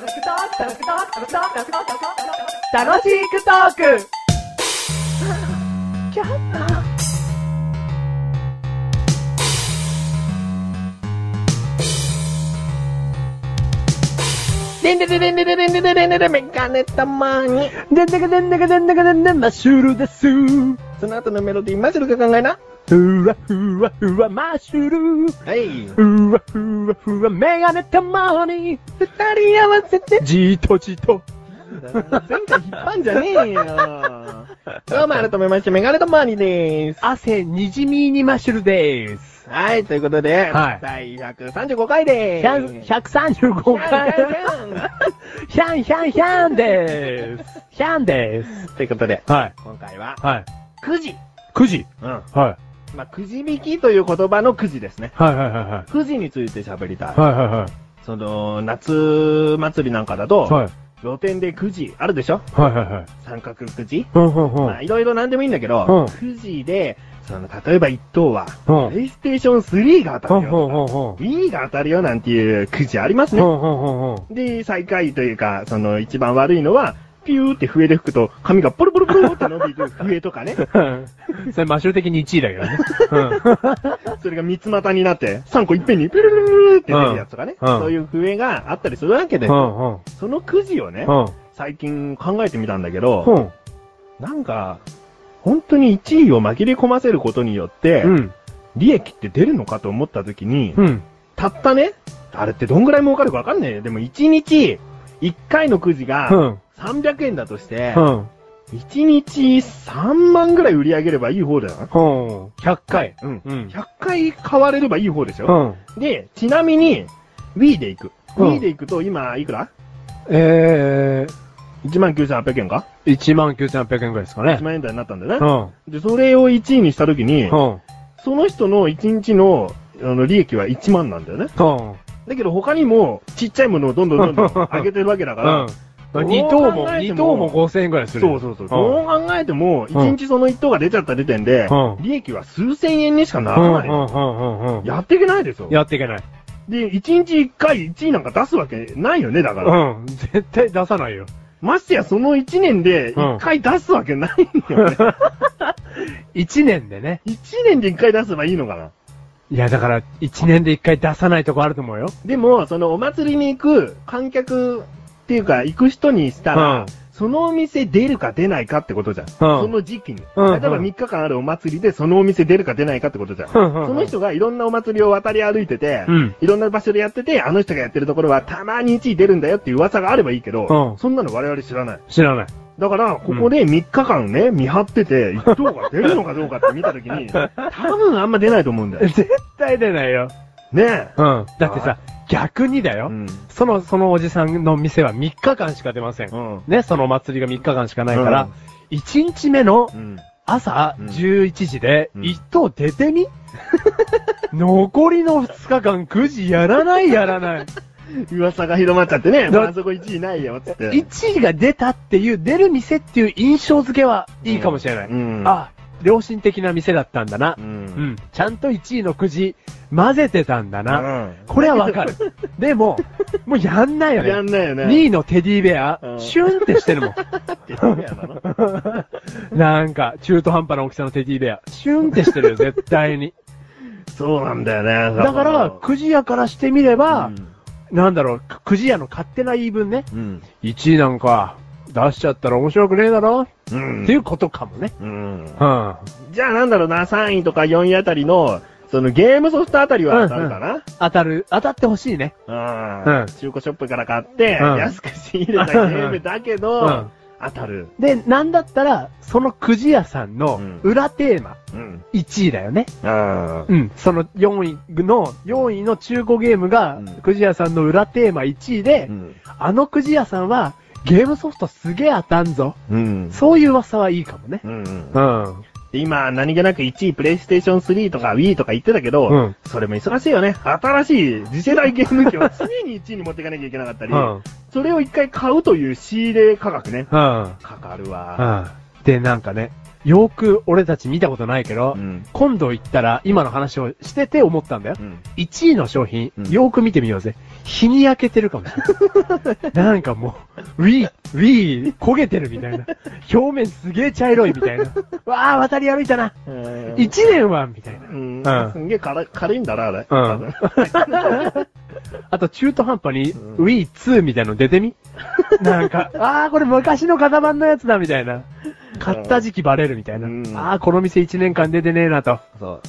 楽しくトークでんでででんでででんでででんででメガネたまに。でんでかでんでかでんでかでんでマッシュルです。その後のメロディー、マジルが考えな。ふわふわふわマッシュル。はい。ふわふわふわメガネたまに。二人合わせて。じーとじと。前回引っ張んじゃねえよ。どうも改めまして、メガネとマーニーでーす。汗にじみにマッシュルです。はい、ということで、はい第135回でーす。135回。ヒャンヒャンヒャンでーす。ヒャンでーす。ということで、はい。今回は、はい。9時。9時。うん。はい。まあ、くじ引きという言葉の9時ですね。はいはいはいは9時について喋りたい。い。はいはいはい。その、夏祭りなんかだと、はい。露店で9時あるでしょ？はいはいはい。三角くじ？うんうんうん。まあ、いろいろなんでもいいんだけど、うん9時で、その、例えば1等は、うんプレイステーション3が当たうんうんるよとか、うんうん。Wii が当たるよなんていうくじありますね。うんうんうんうん。で、最下位というか、その一番悪いのは、ピューって笛で吹くと、髪がポロポロポロって伸びる笛とかね。それマッシュル的に1位だけどね。それが三つ股になって、3個いっぺんにピュルルルルって出るやつとかね。うんそういう笛があったりするわけで。そのくじをね、うん。最近考えてみたんだけど、うん。なんか、本当に1位を紛れ込ませることによって、うん。利益って出るのかと思った時に、うん。たったね、あれってどんぐらい儲かるかわかんねえよ。でも1日、1回のくじうがん。300円だとして、うん。1日3万ぐらい売り上げればいい方だよ。うん。100回。うん。うん。100回買われればいい方でしょ、うん。で、ちなみに、Wii で行く。うん Wii で行くと今、いくら？え ?19,800 円か？ー、1万9800円ぐらいですかね ?1。万円台になったんだようね。ん。で、それを1位にしたときに、うん。その人の1日の、あの、利益は1万なんだよね。うん。だけど他にも、ちっちゃいものをどんどんどんどん 上げてるわけだから、うん。2等も、2等も5000円ぐらいする。そうそうそう。どう考えても、1日その1等が出ちゃった時点で、うん利益は数千円にしかならない。やっていけないですよ。やっていけない。で、1日1回1位なんか出すわけないよね、だから。うん。絶対出さないよ。ましてやその1年で1回出すわけないんだよね。1年でね。1年で1回出せばいいのかな。いや、だから、1年で1回出さないとこあると思うよ。でも、そのお祭りに行く観客っていうか、行く人にしたら、うんそのお店出るか出ないかってことじゃん。その時期に。うん例えば3日間あるお祭りでそのお店出るか出ないかってことじゃん。その人がいろんなお祭りを渡り歩いてて、うんいろんな場所でやってて、あの人がやってるところはたまに1位出るんだよっていう噂があればいいけど、うんそんなの我々知らない。知らない。だから、ここで3日間ね、見張ってて、1等が出るのかどうかって見たときに、多分あんま出ないと思うんだよ。絶対出ないよ。ねえ。うん。だってさ、逆にだよ。うん。その、そのおじさんの店は3日間しか出ません。うん。ね、そのお祭りが3日間しかないからうん、1日目のうん。朝うん11時でうん1等出てみ？残りの2日間9時やらないやらない。噂が広まっちゃってね、ああそこ1位ないよ、つって。1位が出たっていう、出る店っていう印象付けはいいかもしれない。うん。あ、良心的な店だったんだなう。。うんん。ちゃんと1位のくじ混ぜてたんだな。うんこれはわかる。でも、もうやんないよね。やんないよね。2位のテディベア、うんシュンってしてるもん。テディベアなの？なんか、中途半端な大きさのテディベア。シュンってしてるよ、絶対に。そうなんだよね。だから、くじ屋からしてみれば、うんなんだろう、くじ屋の勝手な言い分ね。うん。1位なんか、出しちゃったら面白くねえだろ、うん。っていうことかもね。うん。うん。じゃあなんだろうな、3位とか4位あたりの、そのゲームソフトあたりは当たるかな？当たる、当たってほしいね。うん。うん中古ショップから買って、うん安く仕入れたゲームだけど、うん当たる。で、なんだったら、そのくじ屋さんのうん裏テーマ、うん。1位だよね。あうん。その4位の、4位の中古ゲームがうん、くじ屋さんの裏テーマ1位で、うん。あのくじ屋さんは、ゲームソフトすげえ当たんぞ。うん。そういう噂はいいかもね。うん。うん。で今、何気なく1位プレイステーション3とか Wii とか言ってたけど、うんそれも忙しいよね。新しい次世代ゲーム機を 常に1位に持っていかなきゃいけなかったり、うん。それを一回買うという仕入れ価格ね。うん。かかるわ。うん。で、なんかね、よく俺たち見たことないけど、うん。今度行ったら今の話をしてて思ったんだよ。うん。1位の商品、うんよーく見てみようぜ。日に焼けてるかもしれない。なんかもう、ウィー、ウィー、焦げてるみたいな。表面すげえ茶色いみたいな。わあ、渡り歩いたな。うん1年はみたいな。うん。うんすんげえ軽い軽いんだな、あれ。うん あと中途半端に、うんウィー2みたいの出てみなんか、あーこれ昔の型番のやつだみたいな。買った時期バレるみたいな。うんあーこの店1年間出てねえなと。そう。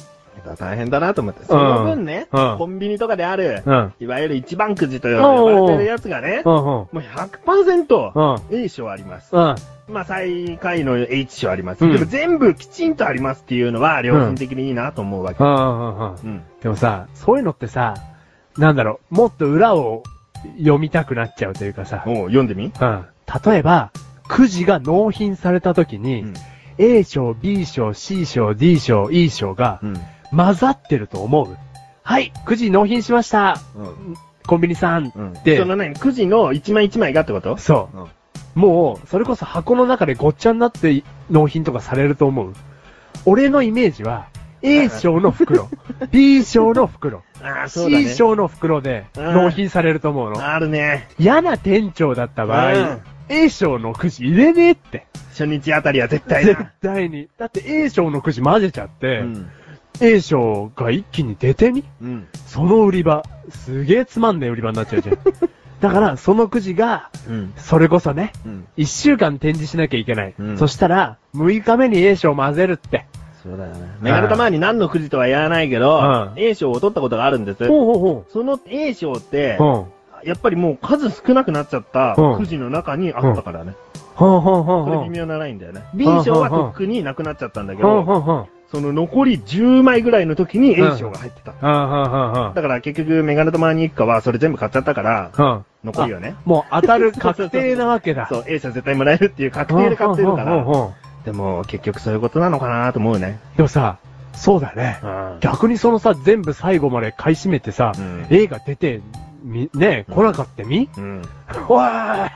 大変だなと思って。その分ね、うんコンビニとかである、うん。いわゆる一番くじと呼ばれてるやつがね、うんうん。もう100%うん。A 賞あります。うん。まあ最下位の H 賞あります。うんでも全部きちんとありますっていうのは良心的にいいなと思うわけ。うん。でもさ、そういうのってさ、なんだろう、もっと裏を読みたくなっちゃうというかさ、おう読んでみうん。例えば、くじが納品された時に、うん。A 賞、B 賞、C 賞、D 賞、E 賞がうん。混ざってると思うはい、くじ納品しました。コンビニさん。うん。でその何？くじの一枚一枚がってこと？そう。うん。もう、それこそ箱の中でごっちゃになって納品とかされると思う。俺のイメージは、A 賞の袋、B 賞の袋、ああ、そうだね。C 賞の袋でうん納品されると思うの。あるね。嫌な店長だった場合、うん A 賞のくじ入れねえって。初日あたりは絶対絶だ。対に。だって A 賞のくじ混ぜちゃって、うん。A 賞が一気に出てみ？うん。その売り場、すげえつまんねえ売り場になっちゃうじゃん。だから、そのくじが、うん。それこそね、うん。一週間展示しなきゃいけない。うんそしたら、6日目に A 賞混ぜるって。そうだよね。メガネたまに何のくじとは言わないけど、うん A 賞を取ったことがあるんです。ほうほその A 賞ってう、ほう。やっぱりもう数少なくなっちゃったうんくじの中にあったからね。ほうほうほうほう。これ微妙なラインだよね。ん B 賞はとっくになくなっちゃったんだけど。その残り10枚ぐらいの時に A 賞が入ってた。だから結局メガネたまに一家はそれ全部買っちゃったから。残りよね。もう当たる確定なわけだ。そう、A 賞絶対もらえるっていう確定で買ってるから。でも結局そういうことなのかなと思うね。うでもさ、そうだね。うん逆にそのさ、全部最後まで買い占めてさ、うん映画出て、み、ね来なかったみ、うん。おーい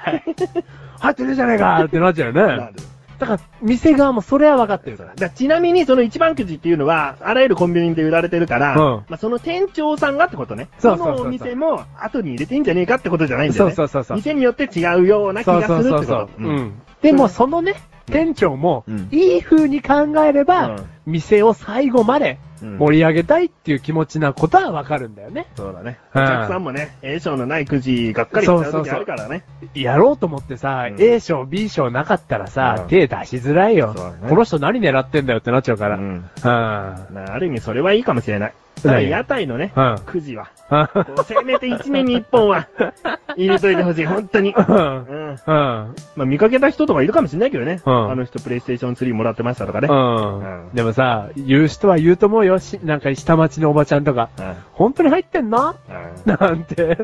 入ってるじゃねえかってなっちゃうよね。だから、店側もそれは分かってるから。だちなみにその一番くじっていうのは、あらゆるコンビニで売られてるから、うんまあその店長さんがってことね。そうそうそうそうのお店も後に入れてんじゃねえかってことじゃないんだよね。そうそうそうそう。店によって違うような気がするってこと。う。ん。でも、そのね、店長もうん、いい風に考えれば、うん店を最後までうん盛り上げたいっていう気持ちなことはわかるんだよね。そうだね。うんお客さんもね、A 賞のないくじがっかりしちゃう時あるからね。やろうと思ってさ、うん A 賞、B 賞なかったらさ、うん手出しづらいよ、この人何狙ってんだよってなっちゃうから。ううん。ある意味それはいいかもしれない。ただ何屋台のね、うんくじは、こうせめて1年に1本は 入れといてほしい、本当に。うん。うん。うん。まあ見かけた人とかいるかもしれないけどね。うんあの人プレイステーション3もらってましたとかね。うん。うんでもさ、言う人は言うと思うよ。しなんか下町のおばちゃんとか。うん本当に入ってんの？うんなんて。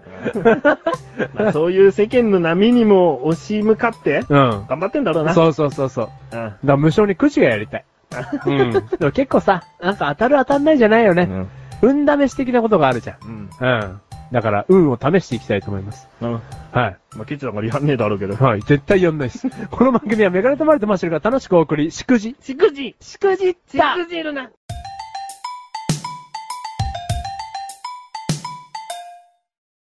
まあ、そういう世間の波にも押し向かって、うん。頑張ってんだろうな。そうそうそうそう。うん。だから無償にくじがやりたい。うん。でも結構さ、なんか当たる当たんないじゃないよね。うん。運試し的なことがあるじゃん。うん。うん。だから、運を試していきたいと思います。うん。はい。まあ、ケチだからやんねえだろうけど。はい。絶対やんないです。この番組はメガネとマリとマッシュルが楽しくお送り、祝辞。しくじ祝辞しくじるな